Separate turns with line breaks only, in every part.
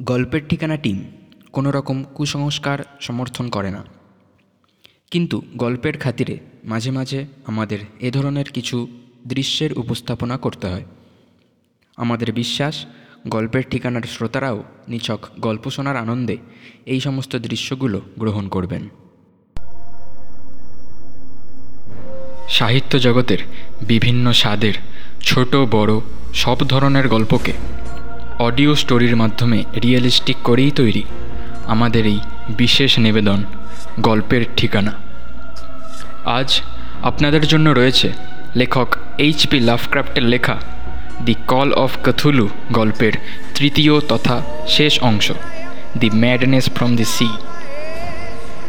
গল্পের ঠিকানা টিম কোনো রকম কুসংস্কার সমর্থন করে না। কিন্তু গল্পের খাতিরে মাঝে মাঝে আমাদের এ ধরনের কিছু দৃশ্যের উপস্থাপনা করতে হয়। আমাদের বিশ্বাস, গল্পের ঠিকানার শ্রোতারাও নিছক গল্প শোনার আনন্দে এই সমস্ত দৃশ্যগুলো গ্রহণ করবেন। সাহিত্য জগতের বিভিন্ন স্বাদের ছোট বড় সব ধরনের গল্পকে অডিও স্টোরির মাধ্যমে রিয়েলিস্টিক করেই তৈরি আমাদের এই বিশেষ নিবেদন, গল্পের ঠিকানা। আজ আপনাদের জন্য রয়েছে লেখক এইচপি লাভক্রাফটের লেখা দি কল অফ কথুলু গল্পের তৃতীয় তথা শেষ অংশ, the madness from the sea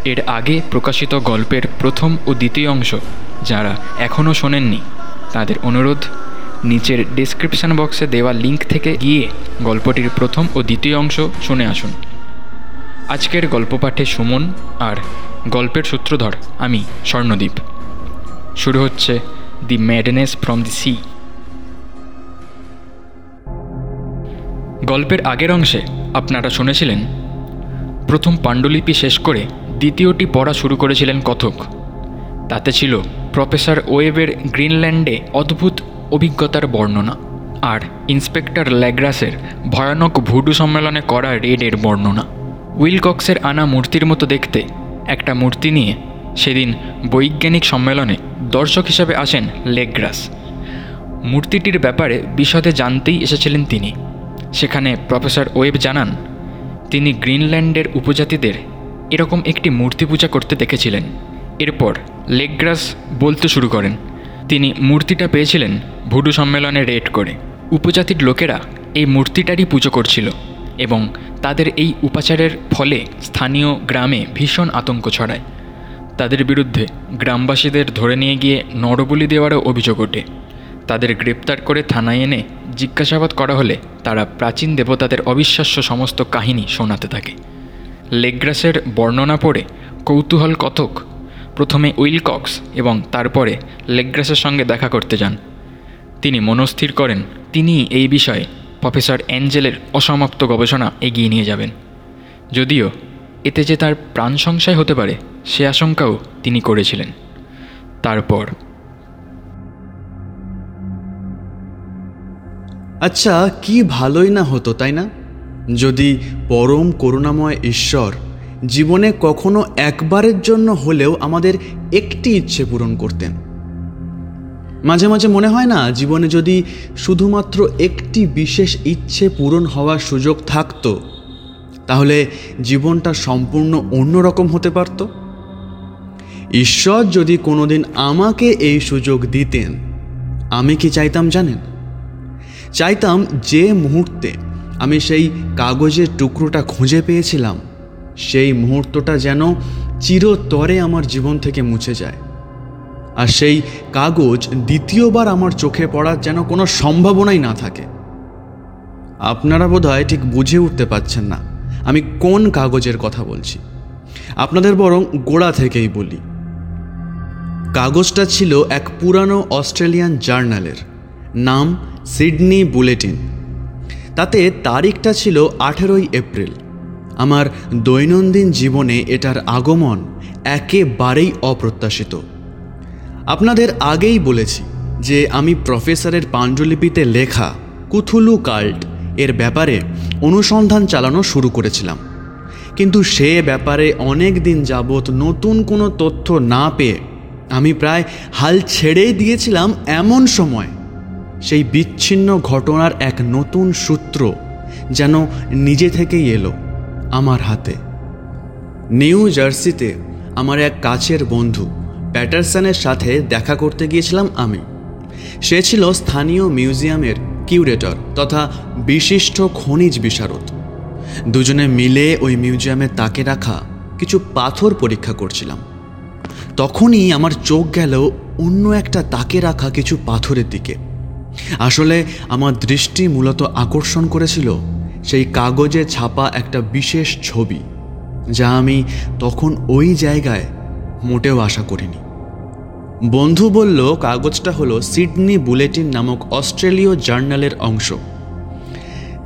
এর আগে প্রকাশিত গল্পের প্রথম ও দ্বিতীয় অংশ যারা এখনও শোনেননি, তাদের অনুরোধ নিচের ডেসক্রিপশন বক্সে দেওয়া লিঙ্ক থেকে গিয়ে গল্পটির প্রথম ও দ্বিতীয় অংশ শুনে আসুন। আজকের গল্প পাঠে সুমন আর গল্পের সূত্রধর আমি স্বর্ণদ্বীপ শুরু হচ্ছে the madness from the sea গল্পের আগের অংশে আপনারা শুনেছিলেন, প্রথম পাণ্ডুলিপি শেষ করে দ্বিতীয়টি পড়া শুরু করেছিলেন কথক। তাতে ছিল প্রফেসর ওয়েবের গ্রিনল্যান্ডে অদ্ভুত অভিজ্ঞতার বর্ণনা আর ইন্সপেক্টর ল্যাগ্রাসের ভয়ানক ভুডু সম্মেলনে করা রেডের বর্ণনা। উইলকক্সের আনা মূর্তির মতো দেখতে একটা মূর্তি নিয়ে সেদিন বৈজ্ঞানিক সম্মেলনে দর্শক হিসাবে আসেন লেগ্রাস মূর্তিটির ব্যাপারে বিশদে জানতেই এসেছিলেন তিনি। সেখানে প্রফেসর ওয়েব জানান, তিনি গ্রিনল্যান্ডের উপজাতিদের এরকম একটি মূর্তি পূজা করতে দেখেছিলেন। এরপর লেগ্রাস বলতে শুরু করেন তিনি মূর্তিটা পেয়েছিলেন ভুডু সম্মেলনে রেড করে। উপজাতির লোকেরা এই মূর্তিটারই পুজো করছিল এবং তাদের এই উপাচারের ফলে স্থানীয় গ্রামে ভীষণ আতঙ্ক ছড়ায়। তাদের বিরুদ্ধে গ্রামবাসীদের ধরে নিয়ে গিয়ে নরবলি দেওয়ারও অভিযোগ ওঠে। তাদের গ্রেপ্তার করে থানায় এনে জিজ্ঞাসাবাদ করা হলে তারা প্রাচীন দেবতাদের অবিশ্বাস্য সমস্ত কাহিনী শোনাতে থাকে। লেগ্রাসের বর্ণনা পড়ে কৌতূহল কথক প্রথমে উইলকক্স এবং তারপরে লেগ্রাসের সঙ্গে দেখা করতে যান। তিনি মনস্থির করেন তিনি এই বিষয়ে প্রফেসর অ্যাঞ্জেলের অসমাপ্ত গবেষণা এগিয়ে নিয়ে যাবেন। যদিও এতে যে তার প্রাণ সংশয় হতে পারে, সে আশঙ্কাও তিনি করেছিলেন। তারপর
আচ্ছা কি ভালোই না হতো, তাই না? যদি পরম করুণাময় ঈশ্বর জীবনে কখনো একবারের জন্য হলেও আমাদের একটি ইচ্ছে পূরণ করতেন। মাঝে মাঝে মনে হয় না, জীবনে যদি শুধুমাত্র একটি বিশেষ ইচ্ছে পূরণ হওয়ার সুযোগ থাকতো, তাহলে জীবনটা সম্পূর্ণ অন্যরকম হতে পারত? ঈশ্বর যদি কোনোদিন আমাকে এই সুযোগ দিতেন, আমি কি চাইতাম জানেন? চাইতাম যে মুহূর্তে আমি সেই কাগজের টুকরোটা খুঁজে পেয়েছিলাম সেই মুহূর্তটা যেন চিরতরে আমার জীবন থেকে মুছে যায়। আর সেই কাগজ দ্বিতীয়বার আমার চোখে পড়ার যেন কোনো সম্ভাবনাই না থাকে। আপনারা বোধহয় ঠিক বুঝে উঠতে পারছেন না, আমি কোন কাগজের কথা বলছি। আপনাদের বরং গোড়া থেকেই বলি। কাগজটা ছিল এক পুরানো অস্ট্রেলিয়ান জার্নালের, নাম সিডনি বুলেটিন। তাতে তারিখটা ছিল আঠেরোই এপ্রিল। আমার দৈনন্দিন জীবনে এটার আগমন একেবারেই অপ্রত্যাশিত। আপনাদের আগেই বলেছি যে আমি প্রফেসরের পাণ্ডুলিপিতে লেখা কুথুলু কাল্ট এর ব্যাপারে অনুসন্ধান চালানো শুরু করেছিলাম। কিন্তু সে ব্যাপারে অনেক দিন যাবৎ নতুন কোনো তথ্য না পেয়ে আমি প্রায় হাল ছেড়েই দিয়েছিলাম এমন সময়। সেই বিচ্ছিন্ন ঘটনার এক নতুন সূত্র যেন নিজে থেকেই এলো। আমার হাতে। নিউ জার্সিতে আমার এক কাছের বন্ধু প্যাটারসনের সাথে দেখা করতে গিয়েছিলাম আমি। সে ছিল স্থানীয় মিউজিয়ামের কিউরেটর তথা বিশিষ্ট খনিজ বিশারদ। দুজনে মিলে ওই মিউজিয়ামে তাকে রাখা কিছু পাথর পরীক্ষা করছিলাম। তখনই আমার চোখ গেল অন্য একটা তাকে রাখা কিছু পাথরের দিকে। আসলে আমার দৃষ্টি মূলত আকর্ষণ করেছিল সেই কাগজে ছাপা একটা বিশেষ ছবি, যা আমি তখন ওই জায়গায় মোটেও আশা করিনি। বন্ধু বলল, কাগজটা হলো সিডনি বুলেটিন নামক অস্ট্রেলীয় জার্নালের অংশ।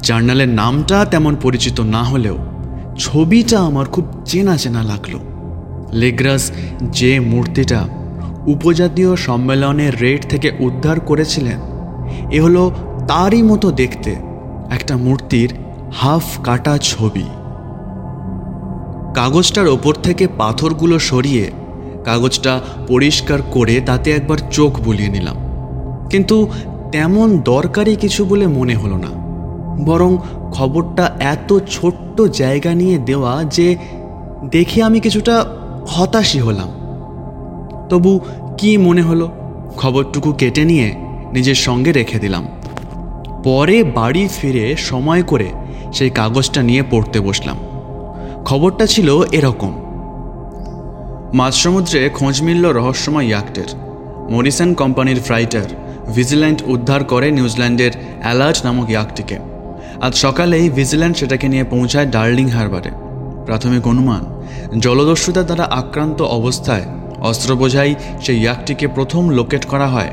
জার্নালের নামটা তেমন পরিচিত না হলেও ছবিটা আমার খুব চেনা চেনা লাগল। লেগ্রাস যে মূর্তিটা উপজাতীয় সম্মেলনের রেড থেকে উদ্ধার করেছিলেন, এ হলো তারই মতো দেখতে একটা মূর্তির হাফ কাটা ছবি। কাগজটার ওপর থেকে পাথরগুলো সরিয়ে কাগজটা পরিষ্কার করে তাতে একবার চোখ বুলিয়ে নিলাম। কিন্তু তেমন দরকারি কিছু বলে মনে হলো না। বরং খবরটা এত ছোট্ট জায়গা নিয়ে দেওয়া যে দেখে আমি কিছুটা হতাশই হলাম। তবু কি মনে হলো? খবরটুকু কেটে নিয়ে নিজের সঙ্গে রেখে দিলাম। পরে বাড়ি ফিরে সময় করে সেই কাগজটা নিয়ে পড়তে বসলাম। খবরটা ছিল এরকম। মাঝসমুদ্রে খোঁজ মিলল রহস্যময় ইয়াক্টের। মরিসন কোম্পানির ফ্রাইটার ভিজিল্যান্ড উদ্ধার করে নিউজিল্যান্ডের অ্যালার্ট নামক ইয়াকটিকে। আজ সকালেই ভিজিল্যান্ড সেটাকে নিয়ে পৌঁছায় ডার্লিং হারবারে। প্রাথমিক অনুমান জলদস্যুতা দ্বারা আক্রান্ত অবস্থায় অস্ত্র বোঝাই সেই ইয়াকটিকে প্রথম লোকেট করা হয়।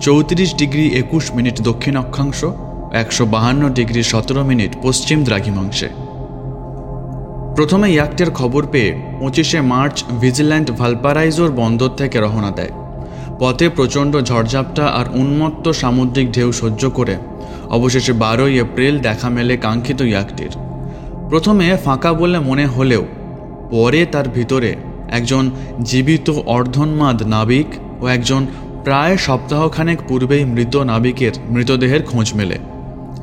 চৌত্রিশ ডিগ্রি একুশ মিনিট দক্ষিণ অক্ষাংশ একশো বাহান্ন ডিগ্রি সতেরো মিনিট পশ্চিম দ্রাঘিমাংশে। প্রথমে ইয়াকটের খবর পেয়ে পঁচিশে মার্চ ভিজিল্যান্ড ভালপারাইজোর বন্দর থেকে রওনা দেয়। পথে প্রচণ্ড ঝড়ঝাপটা আর উন্মত্ত সামুদ্রিক ঢেউ সহ্য করে অবশেষে বারোই এপ্রিল দেখা মেলে কাঙ্ক্ষিত ইয়াকটির। প্রথমে ফাঁকা বলে মনে হলেও পরে তার ভিতরে একজন জীবিত অর্ধন্মাদ নাবিক ও একজন প্রায় সপ্তাহখানেক পূর্বেই মৃত নাবিকের মৃতদেহের খোঁজ মেলে।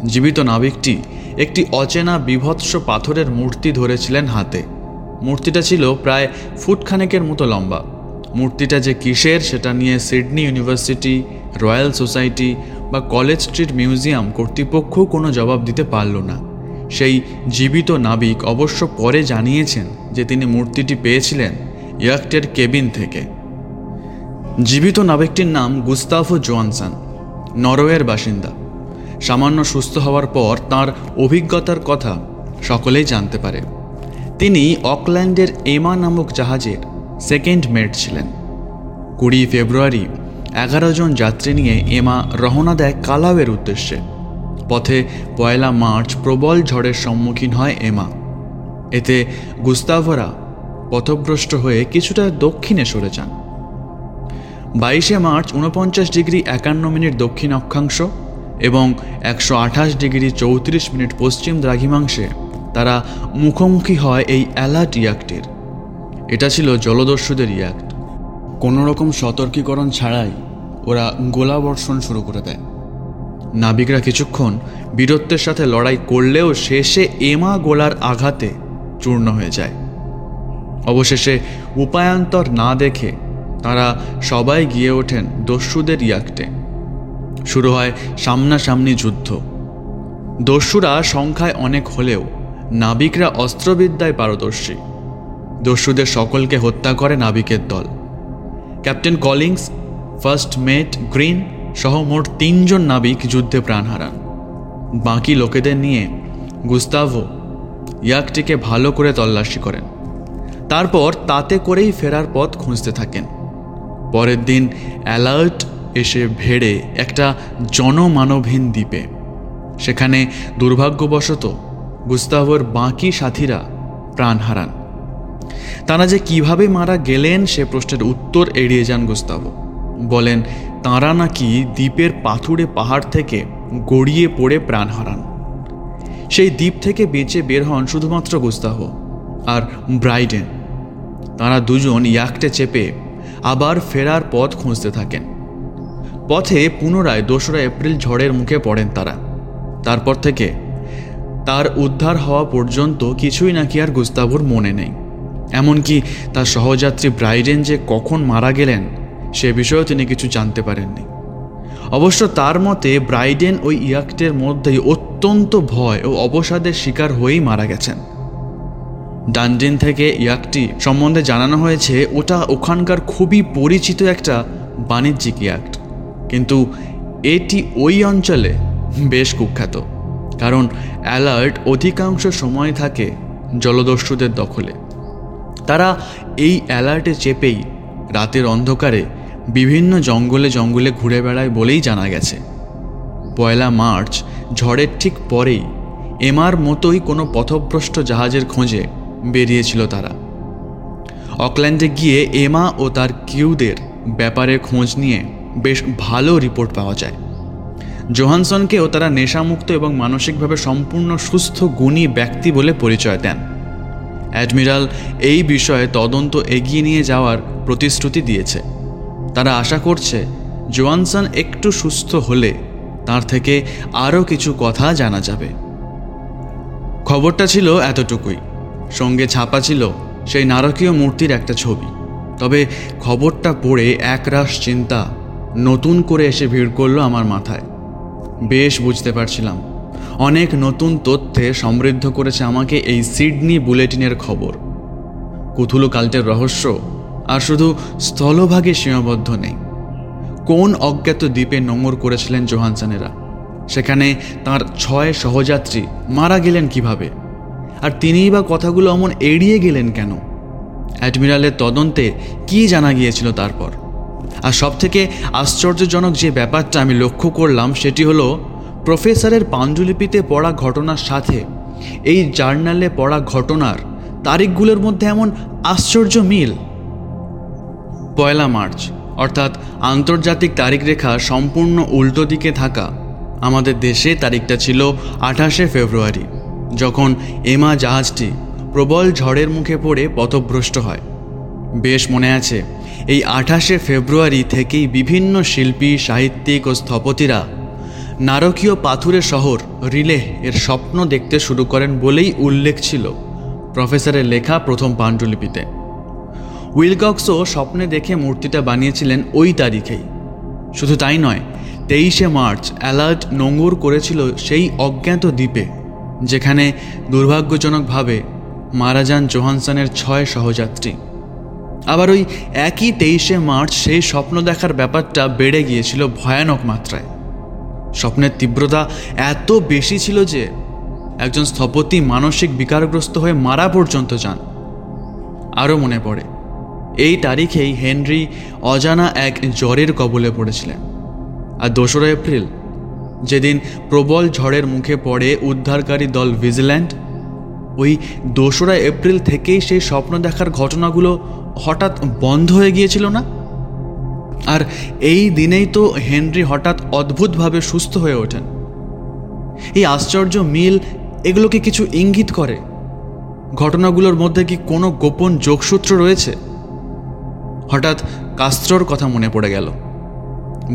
জীবিত নাবিকটি একটি অচেনা বিভৎস পাথরের মূর্তি ধরেছিলেন হাতে। মূর্তিটা ছিল প্রায় ফুটখানেকের মতো লম্বা। মূর্তিটা যে কিসের সেটা নিয়ে সিডনি ইউনিভার্সিটি, রয়্যাল সোসাইটি বা কলেজ স্ট্রিট মিউজিয়াম কর্তৃপক্ষ কোনো জবাব দিতে পারল না। সেই জীবিত নাবিক অবশ্য পরে জানিয়েছেন যে তিনি মূর্তিটি পেয়েছিলেন ইয়াকটের কেবিন থেকে। জীবিত নাবিকটির নাম গুস্তাফো জোয়ানসান, নরওয়ের বাসিন্দা। সামান্য সুস্থ হওয়ার পর তার অভিজ্ঞতার কথা সকলেই জানতে পারে। তিনি অকল্যান্ডের এমা নামক জাহাজের সেকেন্ড মেট ছিলেন। কুড়ি ফেব্রুয়ারি এগারো জন যাত্রী নিয়ে এমা রওনা দেয় কালাওয়ের উদ্দেশ্যে। পথে পয়লা মার্চ প্রবল ঝড়ের সম্মুখীন হয় এমা। এতে গুস্তাভরা পথভ্রষ্ট হয়ে কিছুটা দক্ষিণে সরে যান। বাইশে মার্চ উনপঞ্চাশ ডিগ্রি একান্ন মিনিট দক্ষিণ অক্ষাংশ এবং একশো আঠাশ ডিগ্রি চৌত্রিশ মিনিট পশ্চিম দ্রাঘিমাংশে তারা মুখোমুখি হয় এই অ্যালার্ট ইয়াকটির এটা ছিল জলদস্যুদের ইয়াক্ট কোনো রকম সতর্কীকরণ ছাড়াই ওরা গোলাবর্ষণ শুরু করে দেয়। নাবিকরা কিছুক্ষণ বীরত্বের সাথে লড়াই করলেও শেষে এমা গোলার আঘাতে চূর্ণ হয়ে যায়। অবশেষে উপায়ান্তর না দেখে তারা সবাই গিয়ে ওঠেন দস্যুদের ইয়াকটে শুরু হয় সামনাসামনি যুদ্ধ। দস্যুরা সংখ্যায় অনেক হলেও নাবিকরা অস্ত্রবিদ্যায় পারদর্শী। দস্যুদের সকলকে হত্যা করে নাবিকের দল। Captain Collings, first mate Green সহ মোট তিনজন নাবিক যুদ্ধে প্রাণ হারান। বাকি লোকেদের নিয়ে গুস্তাভো ইয়াকটিকে ভালো করে তল্লাশি করেন। তারপর তাতে করেই ফেরার পথ খুঁজতে থাকেন। পরের দিন অ্যালার্ট এসে ভেড়ে একটা জনমানবহীন দ্বীপে। সেখানে দুর্ভাগ্যবশত গুস্তাভোর বাকি সাথীরা প্রাণ হারান। তারা যে কীভাবে মারা গেলেন সে প্রশ্নের উত্তর এড়িয়ে যান গুস্তাভো। বলেন, তাঁরা নাকি দ্বীপের পাথুরে পাহাড় থেকে গড়িয়ে পড়ে প্রাণ হারান। সেই দ্বীপ থেকে বেঁচে বের হন শুধুমাত্র গুস্তাভ আর ব্রাইডেন। তারা দুজন ইয়াকটে চেপে আবার ফেরার পথ খুঁজতে থাকেন। পথে পুনরায় দোসরা এপ্রিল ঝড়ের মুখে পড়েন তারা। তারপর থেকে তার উদ্ধার হওয়া পর্যন্ত কিছুই নাকি আর গুস্তাভুর মনে নেই। এমনকি তার সহযাত্রী ব্রাইডেন যে কখন মারা গেলেন, সে বিষয়েও তিনি কিছু জানতে পারেননি। অবশ্য তার মতে ব্রাইডেন ওই ইয়াক্টের মধ্যেই অত্যন্ত ভয় ও অবসাদের শিকার হয়েই মারা গেছেন। ডানডিন থেকে ইয়াকটি সম্বন্ধে জানানো হয়েছে, ওটা ওখানকার খুবই পরিচিত একটা বাণিজ্যিক ইয়াক্ট। কিন্তু এটি ওই অঞ্চলে বেশ কুখ্যাত, কারণ অ্যালার্ট অধিকাংশ সময় থাকে জলদস্যুদের দখলে। তারা এই অ্যালার্টে চেপেই রাতের অন্ধকারে বিভিন্ন জঙ্গলে জঙ্গলে ঘুরে বেড়ায় বলেই জানা গেছে। পয়লা মার্চ, ঝড়ের ঠিক পরেই এমার মতোই কোনো পথভ্রষ্ট জাহাজের খোঁজে বেরিয়েছিল তারা। অকল্যান্ডে গিয়ে এমা ও তার কিউদের ব্যাপারে খোঁজ নিয়ে বেশ ভালো রিপোর্ট পাওয়া যায়। জোহানসনকেও তারা নেশামুক্ত এবং মানসিকভাবে সম্পূর্ণ সুস্থ, গুণী ব্যক্তি বলে পরিচয় দেন। অ্যাডমিরাল এই বিষয়ে তদন্ত এগিয়ে নিয়ে যাওয়ার প্রতিশ্রুতি দিয়েছে। তারা আশা করছে জোয়ানসন একটু সুস্থ হলে তার থেকে আরও কিছু কথা জানা যাবে। খবরটা ছিল এতটুকুই। সঙ্গে ছাপা ছিল সেই নারকীয় মূর্তির একটা ছবি। তবে খবরটা পড়ে একরাশ চিন্তা নতুন করে এসে ভিড় করল আমার মাথায়। বেশ বুঝতে পারছিলাম। অনেক নতুন তথ্যে সমৃদ্ধ করেছে আমাকে এই সিডনি বুলেটিনের খবর। কুথুলু কাল্টের রহস্য? আর শুধু স্থলভাগে সীমাবদ্ধ নেই। কোন অজ্ঞাত দ্বীপে নোঙর করেছিলেন জোহানসানেরা? সেখানে তার ছয় সহযাত্রী মারা গেলেন কীভাবে? আর তিনিই বা কথাগুলো অমন এড়িয়ে গেলেন কেন? অ্যাডমিরালের তদন্তে কি জানা গিয়েছিল তারপর? আর সবথেকে আশ্চর্যজনক যে ব্যাপারটা আমি লক্ষ্য করলাম সেটি হলো, প্রফেসরের পাণ্ডুলিপিতে পড়া ঘটনার সাথে এই জার্নালে পড়া ঘটনার তারিখগুলোর মধ্যে এমন আশ্চর্য মিল। পয়লা মার্চ, অর্থাৎ আন্তর্জাতিক তারিখ রেখা সম্পূর্ণ উল্টো দিকে থাকা আমাদের দেশে তারিখটা ছিল আঠাশে ফেব্রুয়ারি, যখন এমা জাহাজটি প্রবল ঝড়ের মুখে পড়ে পথভ্রষ্ট হয়। বেশ মনে আছে। এই আঠাশে ফেব্রুয়ারি থেকেই বিভিন্ন শিল্পী, সাহিত্যিক ও স্থপতিরা নারকীয় পাথুরে শহর রিলেহ এর স্বপ্ন দেখতে শুরু করেন বলেই উল্লেখ ছিল প্রফেসরের লেখা প্রথম পাণ্ডুলিপিতে। উইলকক্সও স্বপ্নে দেখে মূর্তিটা বানিয়েছিলেন ওই তারিখেই। শুধু তাই নয়, তেইশে মার্চ অ্যালার্ট নোঙর করেছিল সেই অজ্ঞাত দ্বীপে, যেখানে দুর্ভাগ্যজনকভাবে মারা যান জোহানসনের ছয় সহযাত্রী। আবার ওই একই তেইশে মার্চ সেই স্বপ্ন দেখার ব্যাপারটা বেড়ে গিয়েছিল ভয়ানক মাত্রায়। স্বপ্নের তীব্রতা এত বেশি ছিল যে একজন স্থপতি মানসিক বিকারগ্রস্ত হয়ে মারা পর্যন্ত যান। আরও মনে পড়ে, এই তারিখেই হেনরি অজানা এক জ্বরের কবলে পড়েছিলেন। আর দোসরা এপ্রিল, যেদিন প্রবল ঝড়ের মুখে পড়ে উদ্ধারকারী দল ভিজিল্যান্ড, ওই দোসরা এপ্রিল থেকেই সেই স্বপ্ন দেখার ঘটনাগুলো হঠাৎ বন্ধ হয়ে গিয়েছিল না? আর এই দিনেই তো হেনরি হঠাৎ অদ্ভুতভাবে সুস্থ হয়ে ওঠেন। এই আশ্চর্য মিল এগুলোকে কিছু ইঙ্গিত করে। ঘটনাগুলোর মধ্যে কি কোনো গোপন যোগসূত্র রয়েছে? হঠাৎ কাস্ত্রর কথা মনে পড়ে গেল।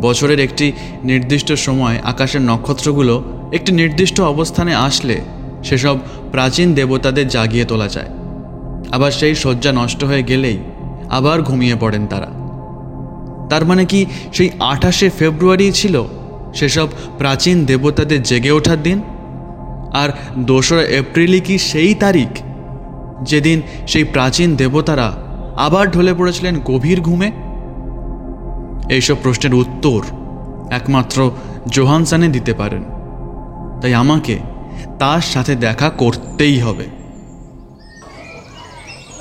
বছরের একটি নির্দিষ্ট সময় আকাশের নক্ষত্রগুলো একটি নির্দিষ্ট অবস্থানে আসলে সেসব প্রাচীন দেবতাদের জাগিয়ে তোলা যায়। আবার সেই শয্যা নষ্ট হয়ে গেলেই আবার ঘুমিয়ে পড়েন তারা। তার মানে কি সেই আঠাশে ফেব্রুয়ারি ছিল সেসব প্রাচীন দেবতাদের জেগে ওঠার দিন? আর দোসরা এপ্রিলই কি সেই তারিখ যেদিন সেই প্রাচীন দেবতারা আবার ঢলে পড়েছিলেন গভীর ঘুমে? এইসব প্রশ্নের উত্তর একমাত্র জোহানসানে দিতে পারেন। তাই আমাকে তার সাথে দেখা করতেই হবে।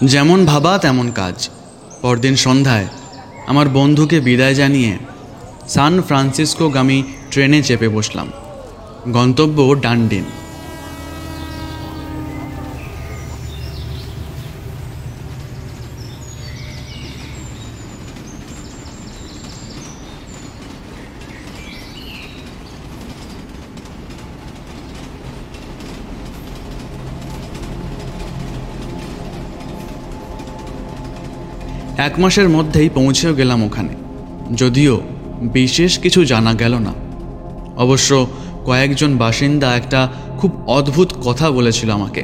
যেমন ভাবা তেমন কাজ। পরদিন সন্ধ্যায় আমার বন্ধুকে বিদায় জানিয়ে সান ফ্রান্সিসকোগামী ট্রেনে চেপে বসলাম। গন্তব্য ডান্ডিন। এক মাসের মধ্যেই পৌঁছেও গেলাম ওখানে। যদিও বিশেষ কিছু জানা গেল না। অবশ্য কয়েকজন বাসিন্দা একটা খুব অদ্ভুত কথা বলেছিল আমাকে।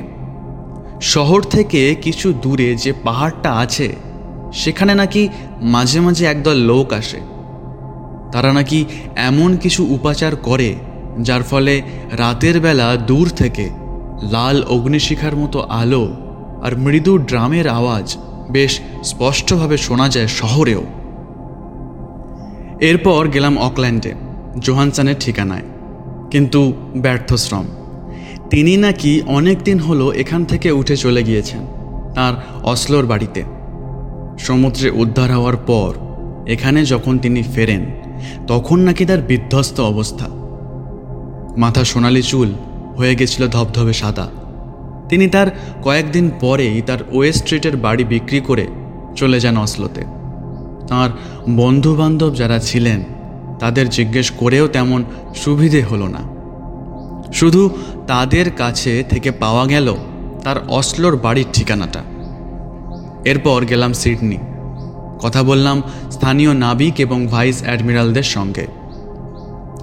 শহর থেকে কিছু দূরে যে পাহাড়টা আছে, সেখানে নাকি মাঝে মাঝে একদল লোক আসে। তারা নাকি এমন কিছু উপাচার করে, যার ফলে রাতের বেলা দূর থেকে লাল অগ্নিশিখার মতো আলো আর মৃদু ড্রামের আওয়াজ বেশ স্পষ্টভাবে শোনা যায় শহরেও। এরপর গেলাম অকল্যান্ডে, জোহানসানের ঠিকানায়। কিন্তু ব্যর্থ শ্রম। তিনি নাকি অনেক দিন হলো এখান থেকে উঠে চলে গিয়েছেন, তার অসলোর বাড়িতে। সমুদ্রে উদ্ধার হওয়ার পর, এখানে যখন তিনি ফেরেন, তখন নাকি তার বিধ্বস্ত অবস্থা। মাথা সোনালি চুল, হয়ে গেছিল ধবধবে সাদা। তিনি তার কয়েকদিন পরেই তার ওয়েস্ট স্ট্রিটের বাড়ি বিক্রি করে চলে যান অসলোতে। তাঁর বন্ধু বান্ধব যারা ছিলেন, তাদের জিজ্ঞেস করেও তেমন সুবিধে হলো না। শুধু তাদের কাছে থেকে পাওয়া গেল তার অসলোর বাড়ির ঠিকানাটা। এরপর গেলাম সিডনি। কথা বললাম স্থানীয় নাবিক এবং ভাইস অ্যাডমিরালদের সঙ্গে।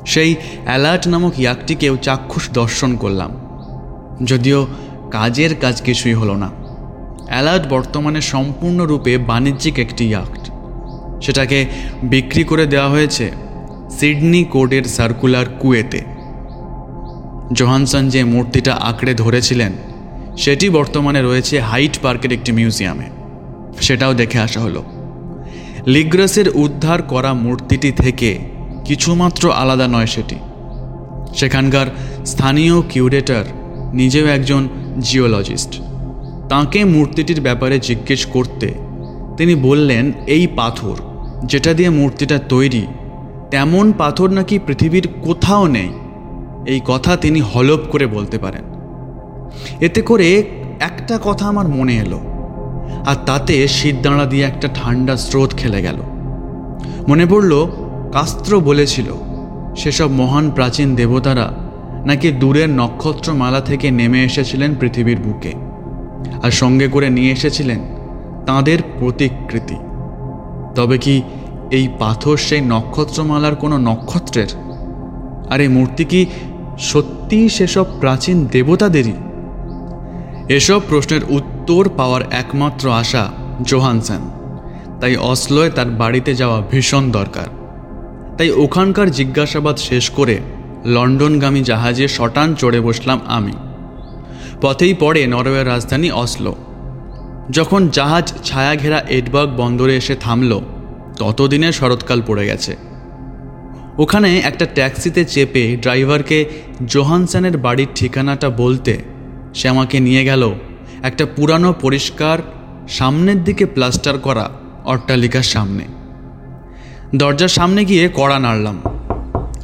সেই অ্যালার্ট নামক ইয়াকটিকেও চাক্ষুষ দর্শন করলাম। যদিও কাজের কাজ কিছুই হলো না। অ্যালার্ট বর্তমানে সম্পূর্ণরূপে বাণিজ্যিক একটি ইয়াক্ট সেটাকে বিক্রি করে দেওয়া হয়েছে সিডনি কোর্টের সার্কুলার কুয়েতে। জোহানসন যে মূর্তিটা আঁকড়ে ধরেছিলেন, সেটি বর্তমানে রয়েছে হাইট পার্কের একটি মিউজিয়ামে। সেটাও দেখে আসা হলো। লিগ্রাসের উদ্ধার করা মূর্তিটি থেকে কিছুমাত্র আলাদা নয় সেটি। সেখানকার স্থানীয় কিউরেটর নিজেও একজন জিওলজিস্ট। তাকে মূর্তিটির ব্যাপারে জিজ্ঞেস করতে তিনি বললেন, এই পাথর, যেটা দিয়ে মূর্তিটা তৈরি, তেমন পাথর নাকি পৃথিবীর কোথাও নেই? এই কথা তিনি হলপ করে বলতে পারেন। এতে করে একটা কথা আমার মনে এলো, আর তাতে শীতদাঁড়া দিয়ে একটা ঠান্ডা স্রোত খেলে গেল। মনে পড়ল, কাস্ত্র বলেছিল, সেসব মহান প্রাচীন দেবতারা নাকি দূরের নক্ষত্রমালা থেকে নেমে এসেছিলেন পৃথিবীর বুকে আর সঙ্গে করে নিয়ে এসেছিলেন তাঁদের প্রতিকৃতি। তবে কি এই পাথর সেই নক্ষত্রমালার কোনো নক্ষত্রের? আর এই মূর্তি কি সত্যিই সেসব প্রাচীন দেবতাদেরই? এসব প্রশ্নের উত্তর পাওয়ার একমাত্র আশা জোহানসেন তাই অসলোয় তার বাড়িতে যাওয়া ভীষণ দরকার। তাই ওখানকার জিজ্ঞাসাবাদ শেষ করে লন্ডনগামী জাহাজে শটান চড়ে বসলাম আমি। পথেই পড়ে নরওয়ের রাজধানী অসলো। যখন জাহাজ ছায়াঘেরা এডবার্গ বন্দরে এসে থামল, ততদিনে শরৎকাল পড়ে গেছে। ওখানে একটা ট্যাক্সিতে চেপে ড্রাইভারকে জোহানসেনের বাড়ির ঠিকানাটা বলতে সে আমাকে নিয়ে গেল একটা পুরানো পরিষ্কার, সামনের দিকে প্লাস্টার করা অট্টালিকার সামনে। দরজার সামনে গিয়ে কড়া নাড়লাম।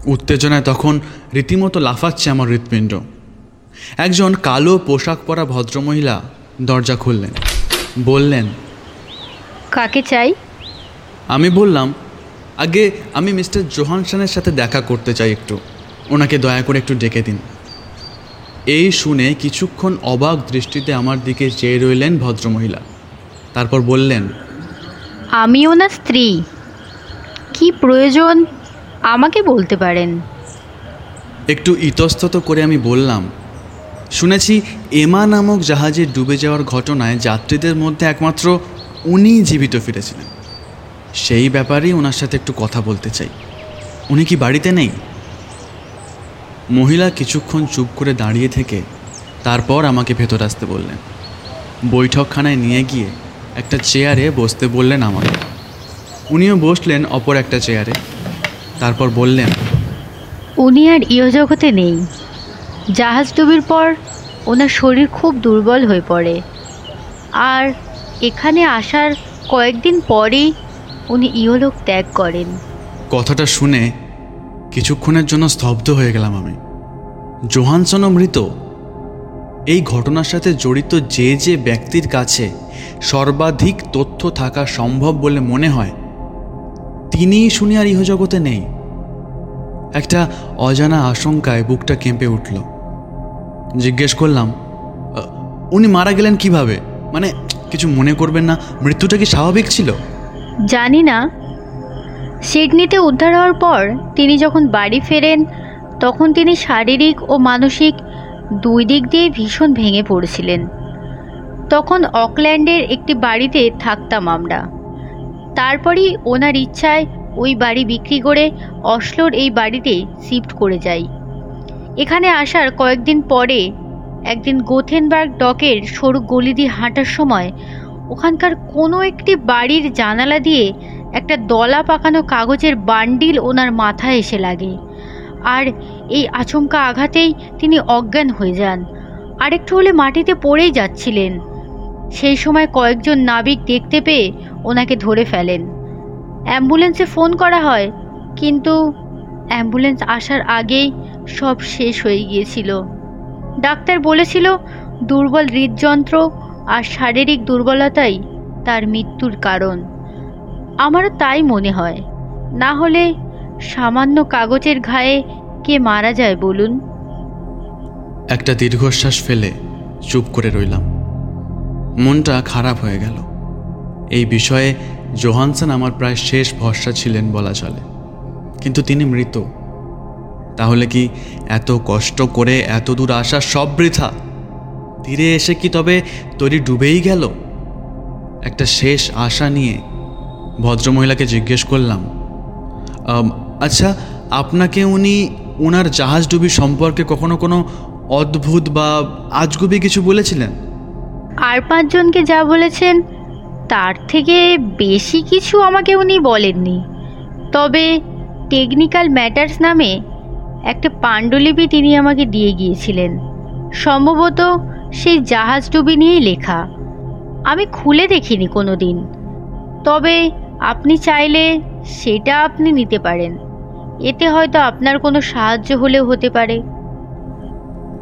উত্তেজনায় তখন রীতিমতো লাফাচ্ছে আমার হৃৎপিণ্ড। একজন কালো পোশাক পরা ভদ্রমহিলা দরজা খুললেন। বললেন
কাকে চাই?
আমি বললাম আগে আমি মিস্টার জোহানসনের সাথে দেখা করতে চাই একটু। ওনাকে দয়া করে একটু ডেকে দিন। এই শুনে কিছুক্ষণ অবাক দৃষ্টিতে আমার দিকে চেয়ে রইলেন ভদ্রমহিলা। তারপর বললেন
আমি ওনার স্ত্রী। কি প্রয়োজন? আমাকে বলতে পারেন।
একটু ইতস্তত করে আমি বললাম, শুনেছি এমা নামক জাহাজে ডুবে যাওয়ার ঘটনায় যাত্রীদের মধ্যে একমাত্র উনিই জীবিত ফিরেছিলেন। সেই ব্যাপারেই ওনার সাথে একটু কথা বলতে চাই। উনি কি বাড়িতে নেই? মহিলা কিছুক্ষণ চুপ করে দাঁড়িয়ে থেকে তারপর আমাকে ভেতর আসতে বললেন। বৈঠকখানায় নিয়ে গিয়ে একটা চেয়ারে বসতে বললেন আমাকে। উনিও বসলেন অপর একটা চেয়ারে। তারপর বললেন
উনি আর ইহজগতে নেই। জাহাজ ডুবির পর ওনার শরীর খুব দুর্বল হয়ে পড়ে। আর এখানে আসার কয়েকদিন পরেই উনি ইহলোক ত্যাগ করেন।
কথাটা শুনে কিছুক্ষণের জন্য স্তব্ধ হয়ে গেলাম আমি। জোহানসনও মৃত। এই ঘটনার সাথে জড়িত যে যে ব্যক্তির কাছে সর্বাধিক তথ্য থাকা সম্ভব বলে মনে হয় শুনি আর ইহজগতে নেই। একটা অজানা আশঙ্কায় বুকটা কেঁপে উঠল। জিজ্ঞেস করলাম উনি মারা গেলেন কীভাবে? মানে কিছু মনে করবেন না, মৃত্যুটা কি স্বাভাবিক ছিল?
জানি না। সিডনিতে উদ্ধার হওয়ার পর তিনি যখন বাড়ি ফেরেন, তখন তিনি শারীরিক ও মানসিক দুই দিক দিয়ে ভীষণ ভেঙে পড়েছিলেন। তখন অকল্যান্ডের একটি বাড়িতে থাকতাম আমরা। তারপরই ওনার ইচ্ছায় ওই বাড়ি বিক্রি করে অসলোর এই বাড়িতে শিফট করে যাই। এখানে আসার কয়েকদিন পরে একদিন গোথেনবার্গ ডকের সরু গলি দিয়ে হাঁটার সময় ওখানকার কোনো একটি বাড়ির জানালা দিয়ে একটা দলা পাকানো কাগজের বান্ডিল ওনার মাথায় এসে লাগে। আর এই আচমকা আঘাতেই তিনি অজ্ঞান হয়ে যান। আরেকটু হলে মাটিতে পড়েই যাচ্ছিলেন। সেই সময় কয়েকজন নাবিক দেখতে পেয়ে ওনাকে ধরে ফেলেন। অ্যাম্বুলেন্সে ফোন করা হয়, কিন্তু অ্যাম্বুলেন্স আসার আগেই সব শেষ হয়ে গিয়েছিল। ডাক্তার বলেছিল, দুর্বল হৃদযন্ত্র আর শারীরিক দুর্বলতাই তার মৃত্যুর কারণ। আমারও তাই মনে হয়। না হলে সামান্য কাগজের ঘায়ে কে মারা যায় বলুন?
একটা দীর্ঘশ্বাস ফেলে চুপ করে রইলাম। মনটা খারাপ হয়ে গেল। এই বিষয়ে জোহানসন আমার প্রায় শেষ ভরসা ছিলেন বলা চলে। কিন্তু তিনি মৃত। তাহলে কি এত কষ্ট করে এত দূর আসা সব বৃথা? তীরে এসে কি তবে তৈরি ডুবেই গেল? একটা শেষ আশা নিয়ে ভদ্রমহিলাকে জিজ্ঞেস করলাম আচ্ছা আপনাকে উনি ওনার জাহাজ ডুবি সম্পর্কে কখনো কোনো অদ্ভুত বা আজগুবি কিছু বলেছিলেন?
আর পাঁচজনকে যা বলেছেন, তার থেকে বেশি কিছু আমাকে উনি বলেননি। তবে টেকনিক্যাল ম্যাটার্স নামে একটা পাণ্ডুলিপি তিনি আমাকে দিয়ে গিয়েছিলেন। সম্ভবত সেই জাহাজ ডুবি নিয়েই লেখা। আমি খুলে দেখিনি কোনো দিন তবে আপনি চাইলে সেটা আপনি নিতে পারেন। এতে হয়তো আপনার কোনো সাহায্য হলেও হতে পারে।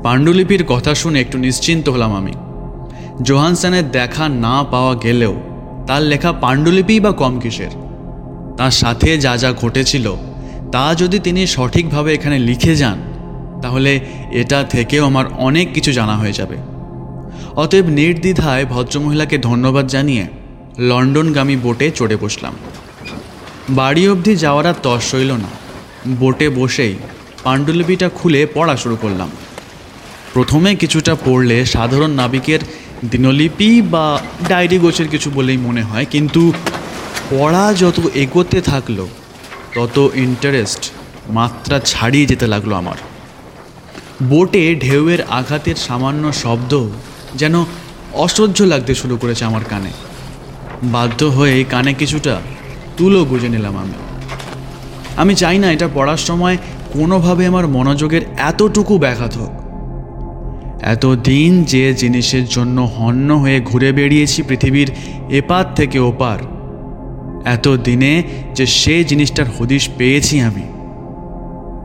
পাণ্ডুলিপির কথা শুনে একটু নিশ্চিন্ত হলাম আমি। জোহানসনের দেখা না পাওয়া গেলেও তার লেখা পাণ্ডুলিপিই বা কম কিসের? তার সাথে যা যা ঘটেছিল, তা যদি তিনি সঠিকভাবে এখানে লিখে যান, তাহলে এটা থেকেও আমার অনেক কিছু জানা হয়ে যাবে। অতএব নির্দ্বিধায় ভদ্রমহিলাকে ধন্যবাদ জানিয়ে লন্ডনগামী বোটে চড়ে বসলাম। বাড়ি অবধি যাওয়ার আর তর সইল না। বোটে বসেই পাণ্ডুলিপিটা খুলে পড়া শুরু করলাম। প্রথমে কিছুটা পড়লে সাধারণ নাবিকের দিনলিপি বা ডায়েরি গোছের কিছু বলেই মনে হয়, কিন্তু পড়া যত এগোতে থাকল, তত ইন্টারেস্ট মাত্রা ছাড়িয়ে যেতে লাগল আমার। বোটে ঢেউয়ের আঘাতের সামান্য শব্দ যেন অসহ্য লাগতে শুরু করেছে আমার কানে। বাধ্য হয়ে কানে কিছুটা তুলো গুজে নিলাম আমি। আমি চাই না এটা পড়ার সময় কোনোভাবে আমার মনোযোগের এতটুকু ব্যাঘাত হোক। এতদিন যে জিনিসের জন্য হন্য হয়ে ঘুরে বেড়িয়েছি পৃথিবীর এপার থেকে ওপার এত দিনে যে সে জিনিসটার হদিশ পেয়েছি আমি।